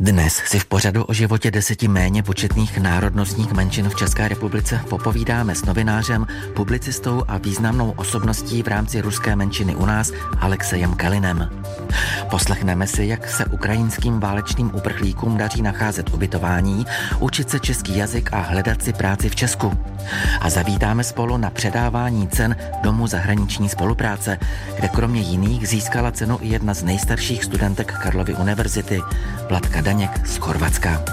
Dnes si v pořadu o životě deseti méně početných národnostních menšin v České republice popovídáme s novinářem, publicistou a významnou osobností v rámci ruské menšiny u nás Alexejem Kalinem. Poslechneme si, jak se ukrajinským válečným uprchlíkům daří nacházet ubytování, učit se český jazyk a hledat si práci v Česku. A zavítáme spolu na předávání cen Domu zahraniční spolupráce, kde kromě jiných získala cenu i jedna z nejstarších studentek Karlovy univerzity, Vlatka Daněk z Chorvatska.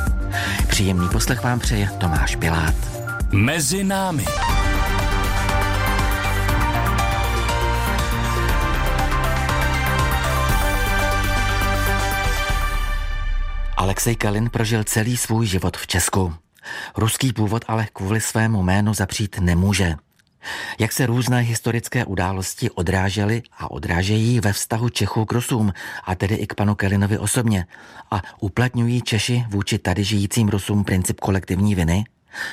Příjemný poslech vám přeje Tomáš Pilát. Mezi námi. Alexej Kalin prožil celý svůj život v Česku. Ruský původ ale kvůli svému jménu zapřít nemůže. Jak se různé historické události odrážely a odrážejí ve vztahu Čechů k Rusům, a tedy i k panu Kelinovi osobně, a uplatňují Češi vůči tady žijícím Rusům princip kolektivní viny?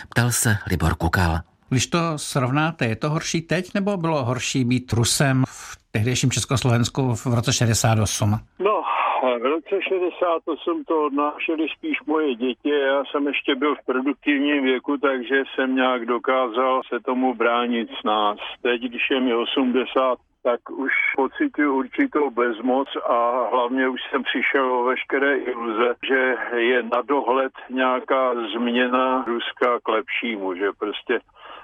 Ptal se Libor Kukal. Když to srovnáte, je to horší teď, nebo bylo horší být Rusem v tehdejším Československu v roce 68? No, v roce 68 to odnášeli spíš moje děti. Já jsem ještě byl v produktivním věku, takže jsem nějak dokázal se tomu bránit s nás. Teď, když je mi 80, tak už pocituju určitou bezmoc a hlavně už jsem přišel o veškeré iluze, že je na dohled nějaká změna Ruska k lepšímu, že prostě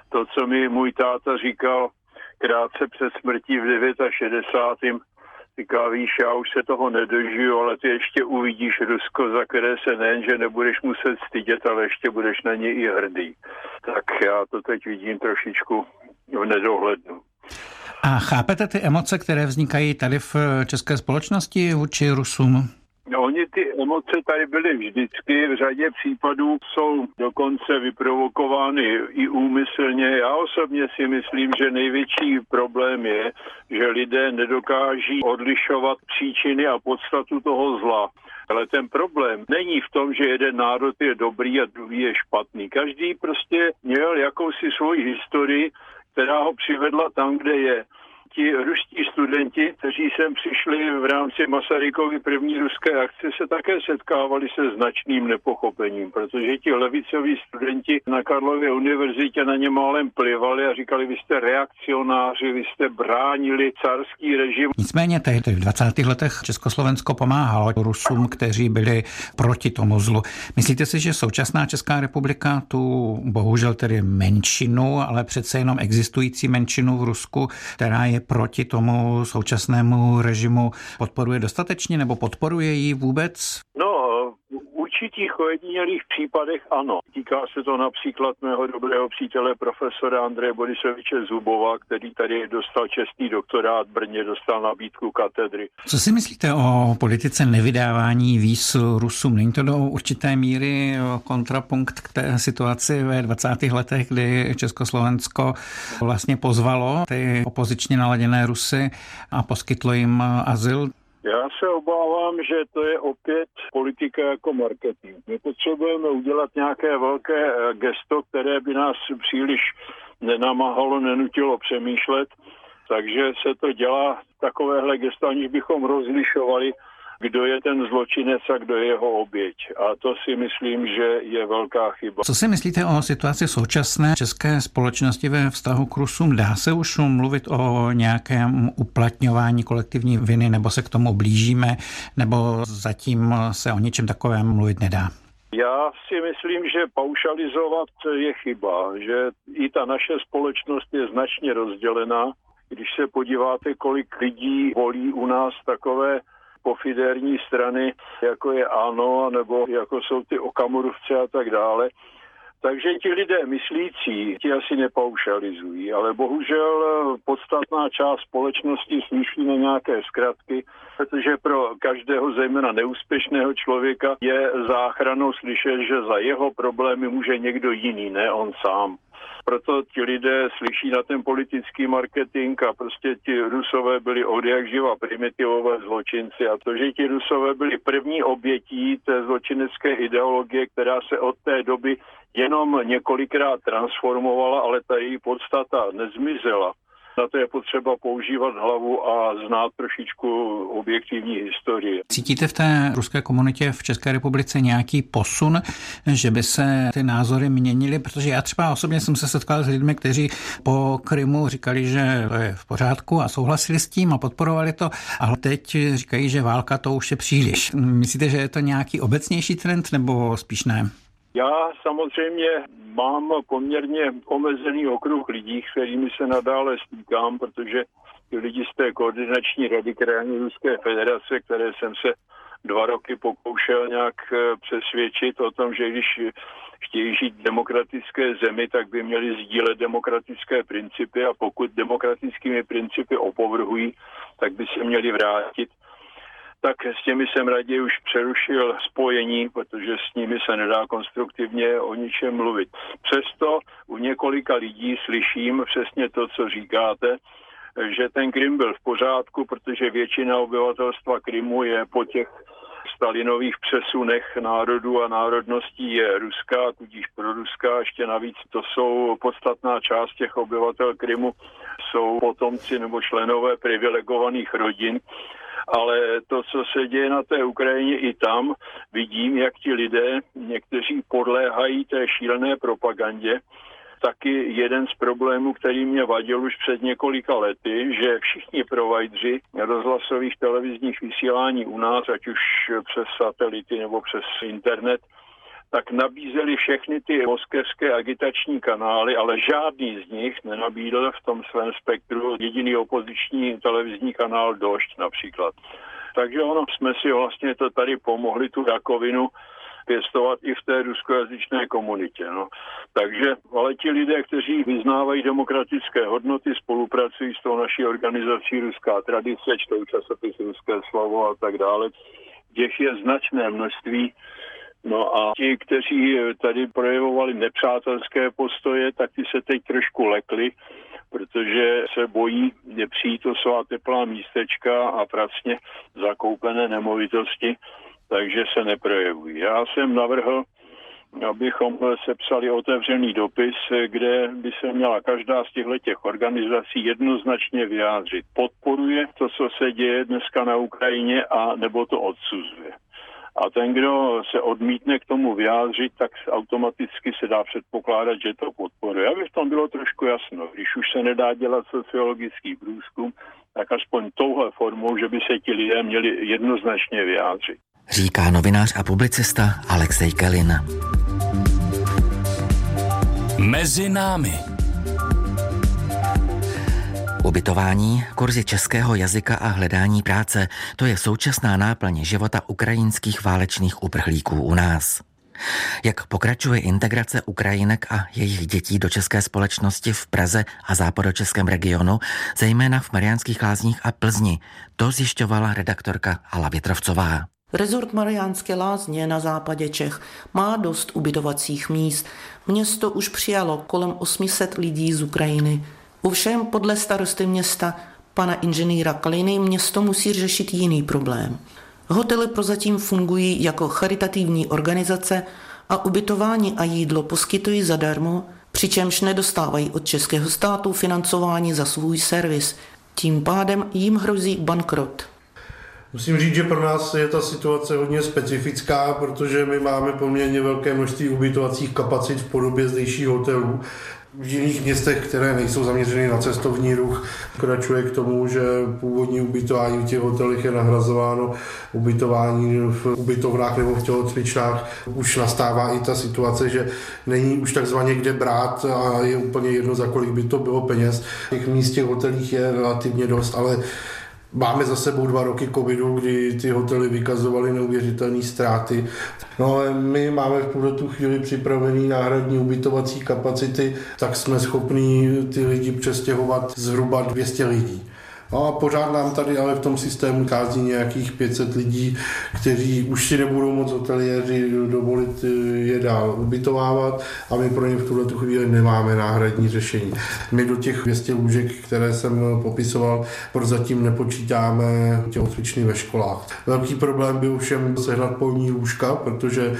to, co mi můj táta říkal krátce před smrtí v 69. Říká, víš, já už se toho nedožiju, ale ty ještě uvidíš Rusko, za které se nejen, že nebudeš muset stydět, ale ještě budeš na ně i hrdý. Tak já to teď vidím trošičku v nedohlednu. A chápete ty emoce, které vznikají tady v české společnosti vůči Rusům? No, oni ty emoce tady byly vždycky, v řadě případů jsou dokonce vyprovokovány i úmyslně. Já osobně si myslím, že největší problém je, že lidé nedokáží odlišovat příčiny a podstatu toho zla. Ale ten problém není v tom, že jeden národ je dobrý a druhý je špatný. Každý prostě měl jakousi svoji historii, která ho přivedla tam, kde je ti ruští studenti, kteří sem přišli v rámci Masarykovy první ruské akce, se také setkávali se značným nepochopením, protože ti levicoví studenti na Karlově univerzitě na ně málem plivali a říkali, vy jste reakcionáři, vy jste bránili carský režim. Nicméně tehdy v 20. letech Československo pomáhalo Rusům, kteří byli proti tomu zlu. Myslíte si, že současná Česká republika tu bohužel tedy menšinu, ale přece jenom existující menšinu v Rusku, která je proti tomu současnému režimu podporuje dostatečně nebo podporuje ji vůbec? No, určitých ojedinělých případech ano. Týká se to například mého dobrého přítele profesora Andreje Borisoviče Zubova, který tady dostal čestný doktorát Brně, dostal nabídku katedry. Co si myslíte o politice nevydávání víz Rusům? Není to do určité míry kontrapunkt k té situaci ve 20. letech, kdy Československo vlastně pozvalo ty opozičně naladěné Rusy a poskytlo jim azyl? Já se obávám, že to je opět politika jako marketing. My potřebujeme udělat nějaké velké eh, gesto, které by nás příliš nenamáhalo, nenutilo přemýšlet. Takže se to dělá takovéhle gesto, aniž bychom rozlišovali kdo je ten zločinec a kdo je jeho oběť. A to si myslím, že je velká chyba. Co si myslíte o situaci současné české společnosti ve vztahu k Rusům? Dá se už mluvit o nějakém uplatňování kolektivní viny, nebo se k tomu blížíme, nebo zatím se o ničem takovém mluvit nedá? Já si myslím, že paušalizovat je chyba, že i ta naše společnost je značně rozdělená. Když se podíváte, kolik lidí volí u nás takové pofiderní strany, jako je ANO, nebo jako jsou ty Okamurovci a tak dále. Takže ti lidé myslící, ti asi nepaušalizují, ale bohužel podstatná část společnosti slyší na nějaké zkratky, protože pro každého zejména neúspěšného člověka je záchranou slyšet, že za jeho problémy může někdo jiný, ne on sám. Proto ti lidé slyší na ten politický marketing a prostě ti rusové byli od jak živa primitivové zločinci. A to, že ti rusové byli první obětí té zločinecké ideologie, která se od té doby jenom několikrát transformovala, ale ta její podstata nezmizela Na to je potřeba používat hlavu a znát trošičku objektivní historii. Cítíte v té ruské komunitě v České republice nějaký posun, že by se ty názory měnily? Protože já třeba osobně jsem se setkal s lidmi, kteří po Krymu říkali, že to je v pořádku a souhlasili s tím a podporovali to, ale teď říkají, že válka to už je příliš. Myslíte, že je to nějaký obecnější trend nebo spíš ne? Já samozřejmě mám poměrně omezený okruh lidí, kterými se nadále stýkám, protože ty lidi z té koordinační rady krajní Ruské federace, které jsem se dva roky pokoušel nějak eh, přesvědčit o tom, že když chtějí žít v demokratické zemi, tak by měli sdílet demokratické principy a pokud demokratickými principy opovrhují, tak by se měli vrátit tak s těmi jsem raději už přerušil spojení, protože s nimi se nedá konstruktivně o ničem mluvit. Přesto u několika lidí slyším přesně to, co říkáte, že ten Krym byl v pořádku, protože většina obyvatelstva Krymu je po těch Stalinových přesunech národů a národností je ruská, tudíž pro ruská. Ještě navíc to jsou podstatná část těch obyvatel Krymu, jsou potomci nebo členové privilegovaných rodin ale to, co se děje na té Ukrajině i tam, vidím, jak ti lidé, někteří podléhají té šílené propagandě, taky jeden z problémů, který mě vadil už před několika lety, že všichni provajdři rozhlasových televizních vysílání u nás, ať už přes satelity nebo přes internet, tak nabízeli všechny ty moskevské agitační kanály, ale žádný z nich nenabídl v tom svém spektru jediný opoziční televizní kanál Došť například. Takže ono jsme si vlastně to tady pomohli tu rakovinu pěstovat i v té ruskojazyčné komunitě. No. Takže ale ti lidé, kteří vyznávají demokratické hodnoty, spolupracují s tou naší organizací Ruská tradice, čtou časopis Ruské slovo a tak dále, těch je značné množství No a ti, kteří tady projevovali nepřátelské postoje, tak ty se teď trošku lekli, protože se bojí přijít o svá teplá místečka a pracně zakoupené nemovitosti, takže se neprojevují. Já jsem navrhl, abychom sepsali otevřený dopis, kde by se měla každá z těchto těch organizací jednoznačně vyjádřit. Podporuje to, co se děje dneska na Ukrajině a nebo to odsuzuje. A ten, kdo se odmítne k tomu vyjádřit, tak automaticky se dá předpokládat, že to podporuje. Aby v tom bylo trošku jasno. Když už se nedá dělat sociologický průzkum, tak aspoň touhle formou, že by se ti lidé měli jednoznačně vyjádřit. Říká novinář a publicista Alexej Kelin. Mezi námi. Ubytování, kurzy českého jazyka a hledání práce, to je současná náplň života ukrajinských válečných uprchlíků u nás. Jak pokračuje integrace Ukrajinek a jejich dětí do české společnosti v Praze a západočeském regionu, zejména v Mariánských lázních a Plzni, to zjišťovala redaktorka Ala Větrovcová. Rezort Mariánské lázně na západě Čech má dost ubytovacích míst. Město už přijalo kolem 800 lidí z Ukrajiny. Ovšem podle starosty města pana inženýra Kaliny město musí řešit jiný problém. Hotely prozatím fungují jako charitativní organizace a ubytování a jídlo poskytují zadarmo, přičemž nedostávají od českého státu financování za svůj servis. Tím pádem jim hrozí bankrot. Musím říct, že pro nás je ta situace hodně specifická, protože my máme poměrně velké množství ubytovacích kapacit v podobě zdejších hotelů, v jiných městech, které nejsou zaměřeny na cestovní ruch, pokračuje k tomu, že původní ubytování v těch hotelech je nahrazováno ubytování v ubytovnách nebo v tělocvičnách. Už nastává i ta situace, že není už takzvaně kde brát a je úplně jedno, za kolik by to bylo peněz. Těch míst těch hotelích je relativně dost, ale Máme za sebou dva roky covidu, kdy ty hotely vykazovaly neuvěřitelné ztráty. No ale my máme v tu chvíli připravený náhradní ubytovací kapacity, tak jsme schopní ty lidi přestěhovat zhruba 200 lidí. A pořád nám tady ale v tom systému kází nějakých 500 lidí, kteří už si nebudou moc hoteliéři dovolit eh, je dál ubytovávat a my pro ně v tuhle chvíli nemáme náhradní řešení. My do těch 200 lůžek, které jsem popisoval, prozatím nepočítáme tělocvičny ve školách. Velký problém byl všem sehnat polní lůžka, protože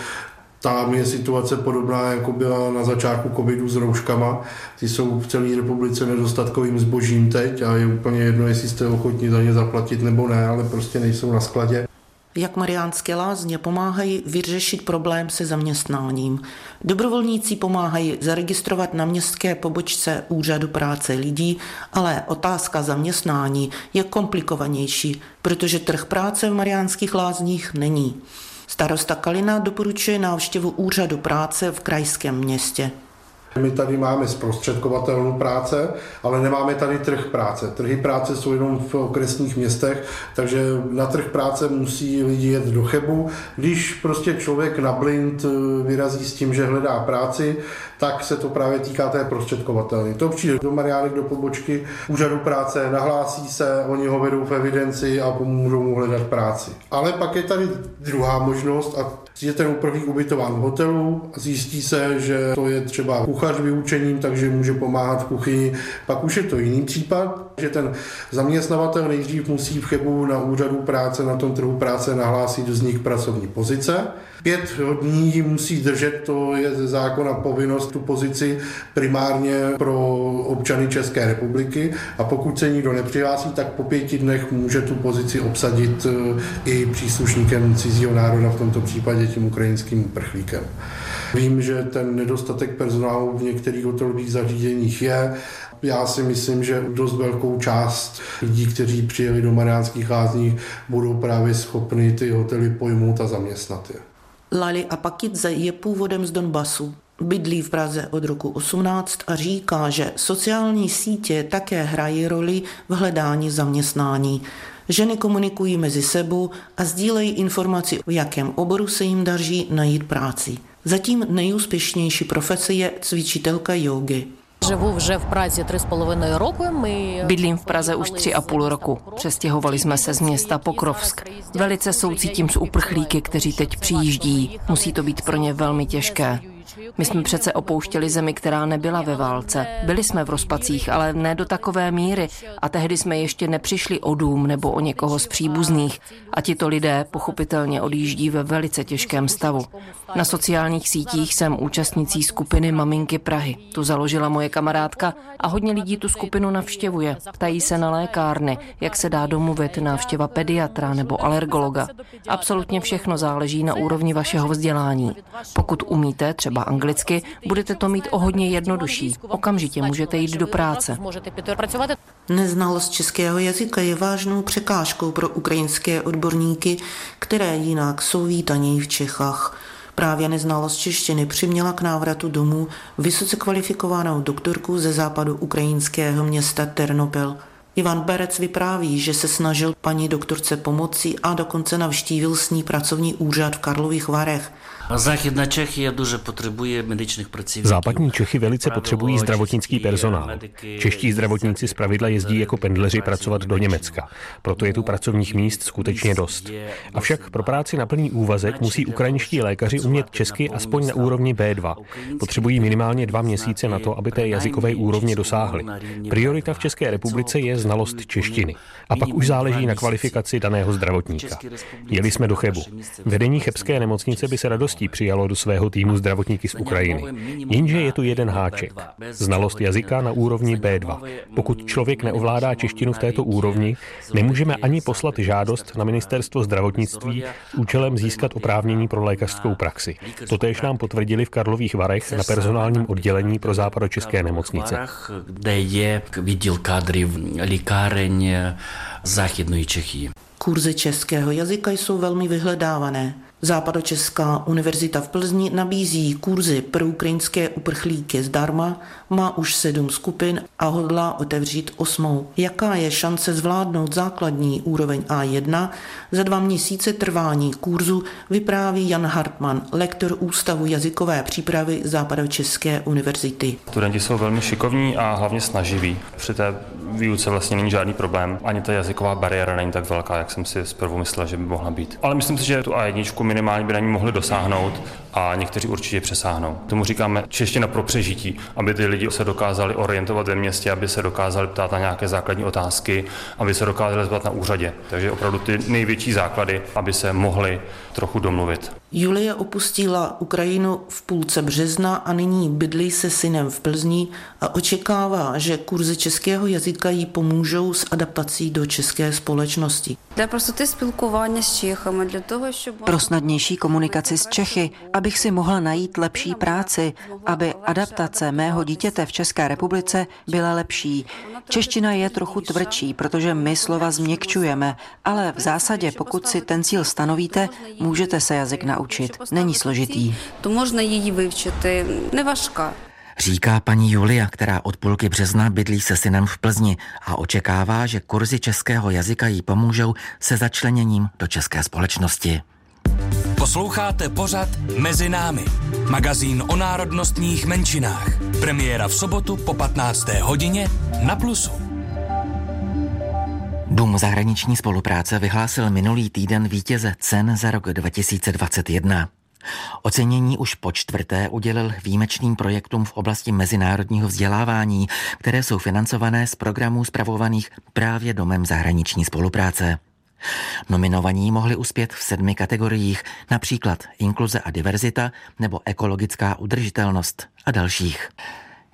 Tam je situace podobná, jako byla na začátku covidu s rouškama. Ty jsou v celé republice nedostatkovým zbožím teď a je úplně jedno, jestli jste ochotni za ně zaplatit nebo ne, ale prostě nejsou na skladě jak Mariánské lázně pomáhají vyřešit problém se zaměstnáním. Dobrovolníci pomáhají zaregistrovat na městské pobočce úřadu práce lidí, ale otázka zaměstnání je komplikovanější, protože trh práce v Mariánských lázních není. Starosta Kalina doporučuje návštěvu úřadu práce v krajském městě. My tady máme zprostředkovatelnou práce, ale nemáme tady trh práce. Trhy práce jsou jenom v okresních městech, takže na trh práce musí lidi jet do Chebu. Když prostě člověk na blind eh, vyrazí s tím, že hledá práci, tak se to právě týká té prostředkovatelny. To přijde do Mariánek do pobočky úřadu práce, nahlásí se, oni ho vedou v evidenci a pomůžou mu hledat práci. Ale pak je tady druhá možnost a je ten uprchlík ubytován v hotelu, zjistí se, že to je třeba kuchař vyučením, takže může pomáhat v kuchyni. Pak už je to jiný případ, že ten zaměstnavatel nejdřív musí v Chebu na úřadu práce, na tom trhu práce nahlásit vznik pracovní pozice. Pět dní musí držet, to je ze zákona povinnost tu pozici primárně pro občany České republiky a pokud se nikdo nepřihlásí, tak po pěti dnech může tu pozici obsadit eh, i příslušníkem cizího národa, v tomto případě tím ukrajinským prchlíkem. Vím, že ten nedostatek personálu v některých hotelových zařízeních je. Já si myslím, že dost velkou část lidí, kteří přijeli do Mariánských lázní, budou právě schopni ty hotely pojmout a zaměstnat je. Lali Apakidze je původem z Donbasu. Bydlí v Praze od roku 18 a říká, že sociální sítě také hrají roli v hledání zaměstnání. Ženy komunikují mezi sebou a sdílejí informaci, v jakém oboru se jim daří najít práci. Zatím nejúspěšnější profese je cvičitelka jogy. Живу вже в Празі три з половиною року. Ми Bydlím v Praze už tři a půl roku. Přestěhovali jsme se z města Pokrovsk. Velice soucítím s uprchlíky, kteří teď přijíždí. Musí to být pro ně velmi těžké. My jsme přece opouštěli zemi, která nebyla ve válce. Byli jsme v rozpacích, ale ne do takové míry. A tehdy jsme ještě nepřišli o dům nebo o někoho z příbuzných. A tito lidé pochopitelně odjíždí ve velice těžkém stavu. Na sociálních sítích jsem účastnicí skupiny Maminky Prahy. Tu založila moje kamarádka a hodně lidí tu skupinu navštěvuje. Ptají se na lékárny, jak se dá domluvit návštěva pediatra nebo alergologa. Absolutně všechno záleží na úrovni vašeho vzdělání. Pokud umíte třeba anglicky, budete to mít o hodně jednodušší. Okamžitě můžete jít do práce. Neznalost českého jazyka je vážnou překážkou pro ukrajinské odborníky, které jinak jsou vítaní v Čechách. Právě neznalost češtiny přiměla k návratu domů vysoce kvalifikovanou doktorku ze západu ukrajinského města Ternopil. Ivan Berec vypráví, že se snažil paní doktorce pomoci a dokonce navštívil s ní pracovní úřad v Karlových Varech. Західна Чехія дуже потребує медичних працівників. Západní Čechy velice potřebují zdravotnický personál. Čeští zdravotníci zpravidla jezdí jako pendleři pracovat do Německa. Proto je tu pracovních míst skutečně dost. Avšak pro práci na plný úvazek musí ukrajinští lékaři umět česky aspoň na úrovni B2. Potřebují minimálně dva měsíce na to, aby té jazykové úrovně dosáhli. Priorita v České republice je znalost češtiny. A pak už záleží na kvalifikaci daného zdravotníka. Jeli jsme do Chebu. Vedení chebské nemocnice by se radostí přijalo do svého týmu zdravotníky z Ukrajiny. Jenže je tu jeden háček. Znalost jazyka na úrovni B2. Pokud člověk neovládá češtinu v této úrovni, nemůžeme ani poslat žádost na ministerstvo zdravotnictví s účelem získat oprávnění pro lékařskou praxi. Totež nám potvrdili v Karlových Varech na personálním oddělení pro západočeské nemocnice. Kde je viděl kadry lékáreň záchodní Čechy. Kurzy českého jazyka jsou velmi vyhledávané. Západočeská univerzita v Plzni nabízí kurzy pro ukrajinské uprchlíky zdarma, má už sedm skupin a hodlá otevřít osmou. Jaká je šance zvládnout základní úroveň A1? Za dva měsíce trvání kurzu vypráví Jan Hartmann, lektor Ústavu jazykové přípravy Západočeské univerzity. Studenti jsou velmi šikovní a hlavně snaživí. Při té výuce vlastně není žádný problém. Ani ta jazyková bariéra není tak velká, jak jsem si zprvu myslel, že by mohla být. Ale myslím si, že tu A1 minimálně by na ní mohli dosáhnout a někteří určitě přesáhnou. Tomu říkáme čeština pro přežití, aby ty lidi se dokázali orientovat ve městě, aby se dokázali ptát na nějaké základní otázky, aby se dokázali zvat na úřadě. Takže opravdu ty největší základy, aby se mohli trochu domluvit. Julie opustila Ukrajinu v půlce března a nyní bydlí se synem v Plzni a očekává, že kurzy českého jazyka jí pomůžou s adaptací do české společnosti. Pro snadnější komunikaci s Čechy, abych si mohla najít lepší práci, aby adaptace mého dítěte v České republice byla lepší. Čeština je trochu tvrdší, protože my slova změkčujeme, ale v zásadě, pokud si ten cíl stanovíte, můžete se jazyk naučit. Není složitý. To možná ji vyvčit, nevažká. Říká paní Julia, která od půlky března bydlí se synem v Plzni a očekává, že kurzy českého jazyka jí pomůžou se začleněním do české společnosti. Posloucháte pořad Mezi námi. Magazín o národnostních menšinách. Premiéra v sobotu po 15. hodině na Plusu. Dům zahraniční spolupráce vyhlásil minulý týden vítěze cen za rok 2021. Ocenění už po čtvrté udělil výjimečným projektům v oblasti mezinárodního vzdělávání, které jsou financované z programů spravovaných právě Domem zahraniční spolupráce. Nominovaní mohli uspět v sedmi kategoriích, například inkluze a diverzita nebo ekologická udržitelnost a dalších.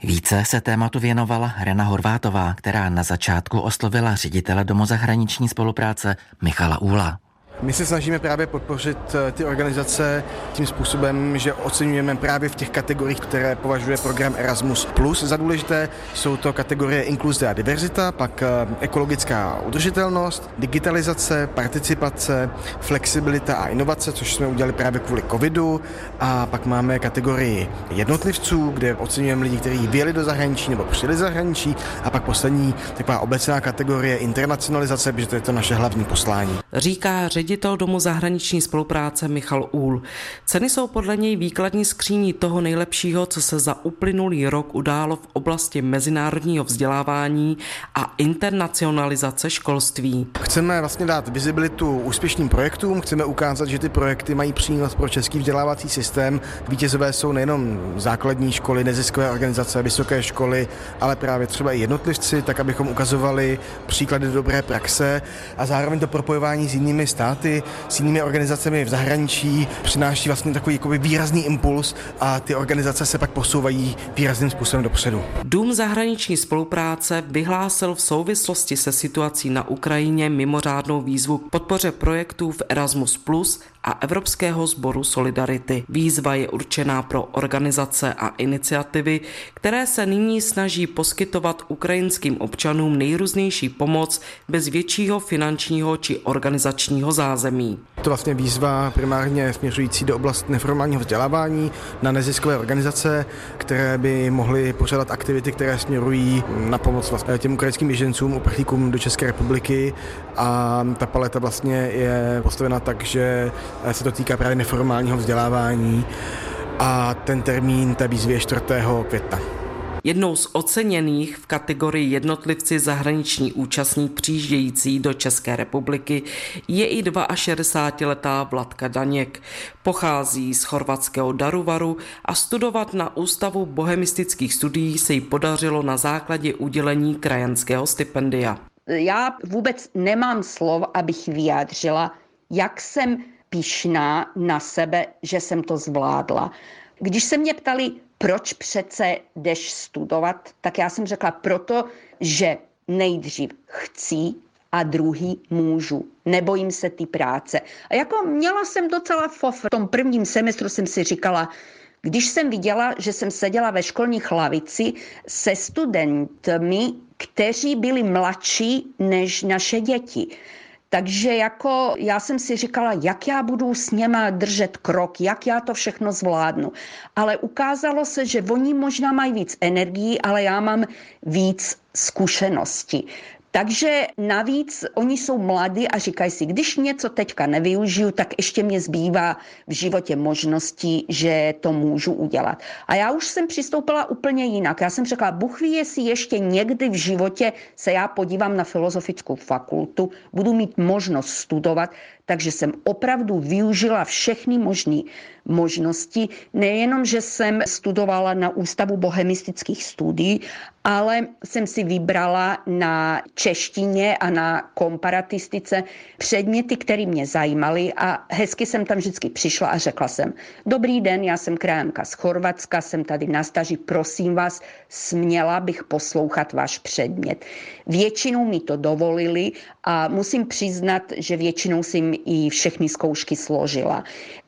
Více se tématu věnovala Rena Horvátová, která na začátku oslovila ředitele Domu zahraniční spolupráce Michala Úla. My se snažíme právě podpořit eh, ty organizace tím způsobem, že oceňujeme právě v těch kategoriích, které považuje program Erasmus Plus za důležité. Jsou to kategorie inkluze a diverzita, pak eh, ekologická udržitelnost, digitalizace, participace, flexibilita a inovace, což jsme udělali právě kvůli covidu. A pak máme kategorii jednotlivců, kde oceňujeme lidi, kteří vyjeli do zahraničí nebo přijeli do zahraničí. A pak poslední taková obecná kategorie internacionalizace, protože to je to naše hlavní poslání. Říká ředitel Domu zahraniční spolupráce Michal Úl. Ceny jsou podle něj výkladní skříní toho nejlepšího, co se za uplynulý rok událo v oblasti mezinárodního vzdělávání a internacionalizace školství. Chceme vlastně dát vizibilitu úspěšným projektům, chceme ukázat, že ty projekty mají přínos pro český vzdělávací systém. Vítězové jsou nejenom základní školy, neziskové organizace, vysoké školy, ale právě třeba i jednotlivci, tak abychom ukazovali příklady dobré praxe a zároveň to propojování s jinými státy státy, s jinými organizacemi v zahraničí přináší vlastně takový jakoby výrazný impuls a ty organizace se pak posouvají výrazným způsobem dopředu. Dům zahraniční spolupráce vyhlásil v souvislosti se situací na Ukrajině mimořádnou výzvu k podpoře projektů v Erasmus Plus a Evropského sboru Solidarity. Výzva je určená pro organizace a iniciativy, které se nyní snaží poskytovat ukrajinským občanům nejrůznější pomoc bez většího finančního či organizačního zázemí. To vlastně výzva primárně směřující do oblasti neformálního vzdělávání na neziskové organizace, které by mohly pořádat aktivity, které směrují na pomoc vlastně těm ukrajinským běžencům, uprchlíkům do České republiky a ta paleta vlastně je postavena tak, že se to týká právě neformálního vzdělávání a ten termín té výzvy je 4. května. Jednou z oceněných v kategorii jednotlivci zahraniční účastník přijíždějící do České republiky je i 62-letá Vladka Daněk. Pochází z chorvatského Daruvaru a studovat na Ústavu bohemistických studií se jí podařilo na základě udělení krajanského stipendia. Já vůbec nemám slov, abych vyjádřila, jak jsem pišná na sebe, že jsem to zvládla. Když se mě ptali, proč přece jdeš studovat, tak já jsem řekla proto, že nejdřív chci a druhý můžu. Nebojím se ty práce. A jako měla jsem docela fof. V tom prvním semestru jsem si říkala, když jsem viděla, že jsem seděla ve školních lavici se studentmi, kteří byli mladší než naše děti. Takže jako já jsem si říkala, jak já budu s něma držet krok, jak já to všechno zvládnu. Ale ukázalo se, že oni možná mají víc energii, ale já mám víc zkušenosti. Takže navíc oni jsou mladí a říkají si, když něco teďka nevyužiju, tak ještě mě zbývá v životě možnosti, že to můžu udělat. A já už jsem přistoupila úplně jinak. Já jsem řekla, Bůh ví, jestli ještě někdy v životě se já podívám na filozofickou fakultu, budu mít možnost studovat, Takže jsem opravdu využila všechny možné možnosti. Nejenom, že jsem studovala na Ústavu bohemistických studií, ale jsem si vybrala na češtině a na komparatistice předměty, které mě zajímaly a hezky jsem tam vždycky přišla a řekla jsem, dobrý den, já jsem krajanka z Chorvatska, jsem tady na staži, prosím vás, směla bych poslouchat váš předmět. Většinou mi to dovolili a musím přiznat, že většinou i všechny zkoušky složila.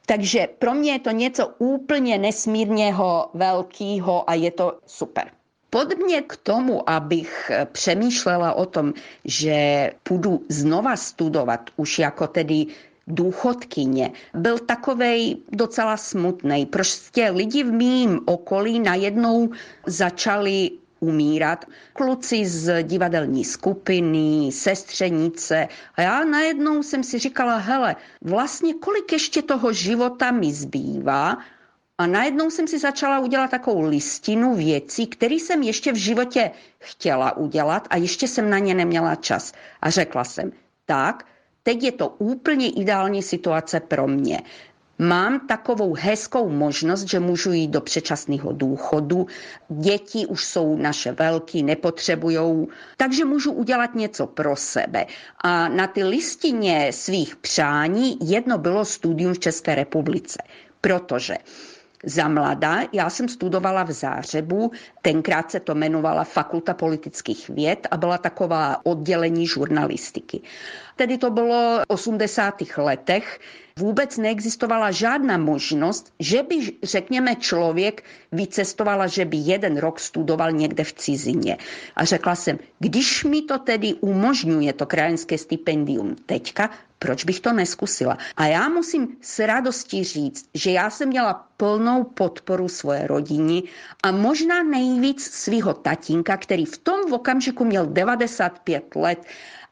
Takže pro mě je to něco úplně nesmírněho velkého a je to super. Podmě k tomu, abych přemýšlela o tom, že půjdu znova studovat už jako tedy důchodkyně, byl takovej docela smutný. Prostě lidi v mým okolí najednou začali umírat. Kluci z divadelní skupiny, sestřenice. A já najednou jsem si říkala, hele, vlastně kolik ještě toho života mi zbývá a najednou jsem si začala udělat takovou listinu věcí, které jsem ještě v životě chtěla udělat a ještě jsem na ně neměla čas. A řekla jsem, tak, teď je to úplně ideální situace pro mě. Mám takovou hezkou možnost, že můžu jít do předčasného důchodu. Děti už jsou naše velký, nepotřebujou, takže můžu udělat něco pro sebe. A na ty listině svých přání jedno bylo studium v České republice, protože za mlada. Já jsem studovala v Zářebu, tenkrát se to jmenovala Fakulta politických věd a byla taková oddělení žurnalistiky. Tedy to bylo v 80. letech. Vůbec neexistovala žádná možnost, že by, řekněme, člověk vycestovala, že by jeden rok studoval někde v cizině. A řekla jsem, když mi to tedy umožňuje to krajenské stipendium teďka, proč bych to neskusila? A já musím s radostí říct, že já jsem měla plnou podporu svoje rodiny a možná nejvíc svého tatínka, který v tom okamžiku měl 95 let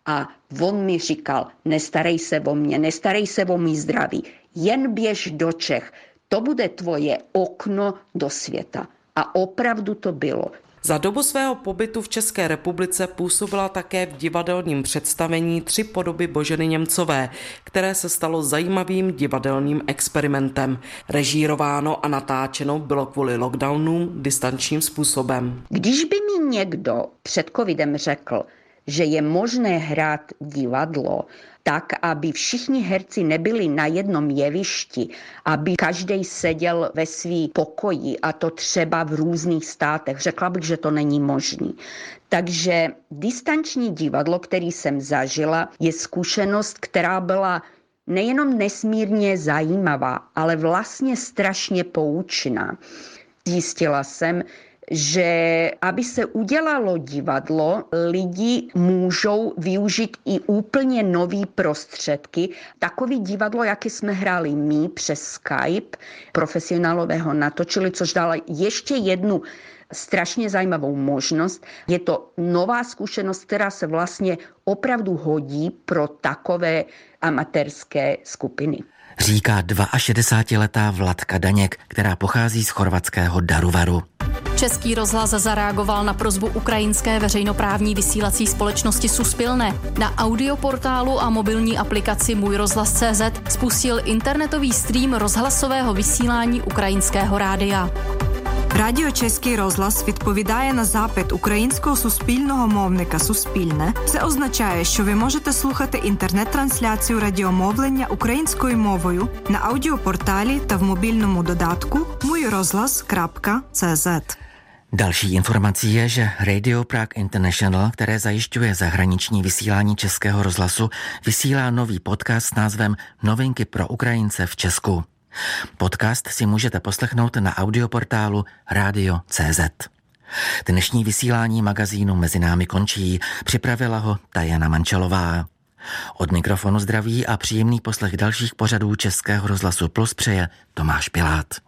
a on mi říkal, nestarej se o mě, nestarej se o mý zdraví, jen běž do Čech, to bude tvoje okno do světa. A opravdu to bylo. Za dobu svého pobytu v České republice působila také v divadelním představení Tři podoby Boženy Němcové, které se stalo zajímavým divadelním experimentem. Režírováno a natáčeno bylo kvůli lockdownům distančním způsobem. Když by mi někdo před covidem řekl, že je možné hrát divadlo tak, aby všichni herci nebyli na jednom jevišti, aby každý seděl ve svý pokoji a to třeba v různých státech. Řekla bych, že to není možné. Takže distanční divadlo, který jsem zažila, je zkušenost, která byla nejenom nesmírně zajímavá, ale vlastně strašně poučná. Zjistila jsem, že aby se udělalo divadlo, lidi můžou využít i úplně nový prostředky. Takový divadlo, jaké jsme hráli my přes Skype, profesionálové ho natočili, což dalo ještě jednu strašně zajímavou možnost. Je to nová zkušenost, která se vlastně opravdu hodí pro takové amatérské skupiny. Říká 62-letá Vladka Daněk, která pochází z chorvatského Daruvaru. Český rozhlas zareagoval na prozbu ukrajinské veřejnoprávní vysílací společnosti Suspilne. Na audioportálu a mobilní aplikaci Můj rozhlas CZ spustil internetový stream rozhlasového vysílání ukrajinského rádia. Радіо Чеський розглас відповідає на запит українського суспільного мовника Суспільне. Це означає, що ви можете слухати інтернет-трансляцію радіомовлення українською мовою на аудіопорталі та в мобільному додатку mujrozhlas.cz. Další informací je, že Radio Prague International, které zajišťuje zahraniční vysílání českého rozhlasu, vysílá nový podcast s názvem Novinky pro Ukrajince v Česku. Podcast si můžete poslechnout na audioportálu Radio.cz. Dnešní vysílání magazínu Mezi námi končí. Připravila ho Tajana Mančelová. Od mikrofonu zdraví a příjemný poslech dalších pořadů Českého rozhlasu Plus přeje Tomáš Pilát.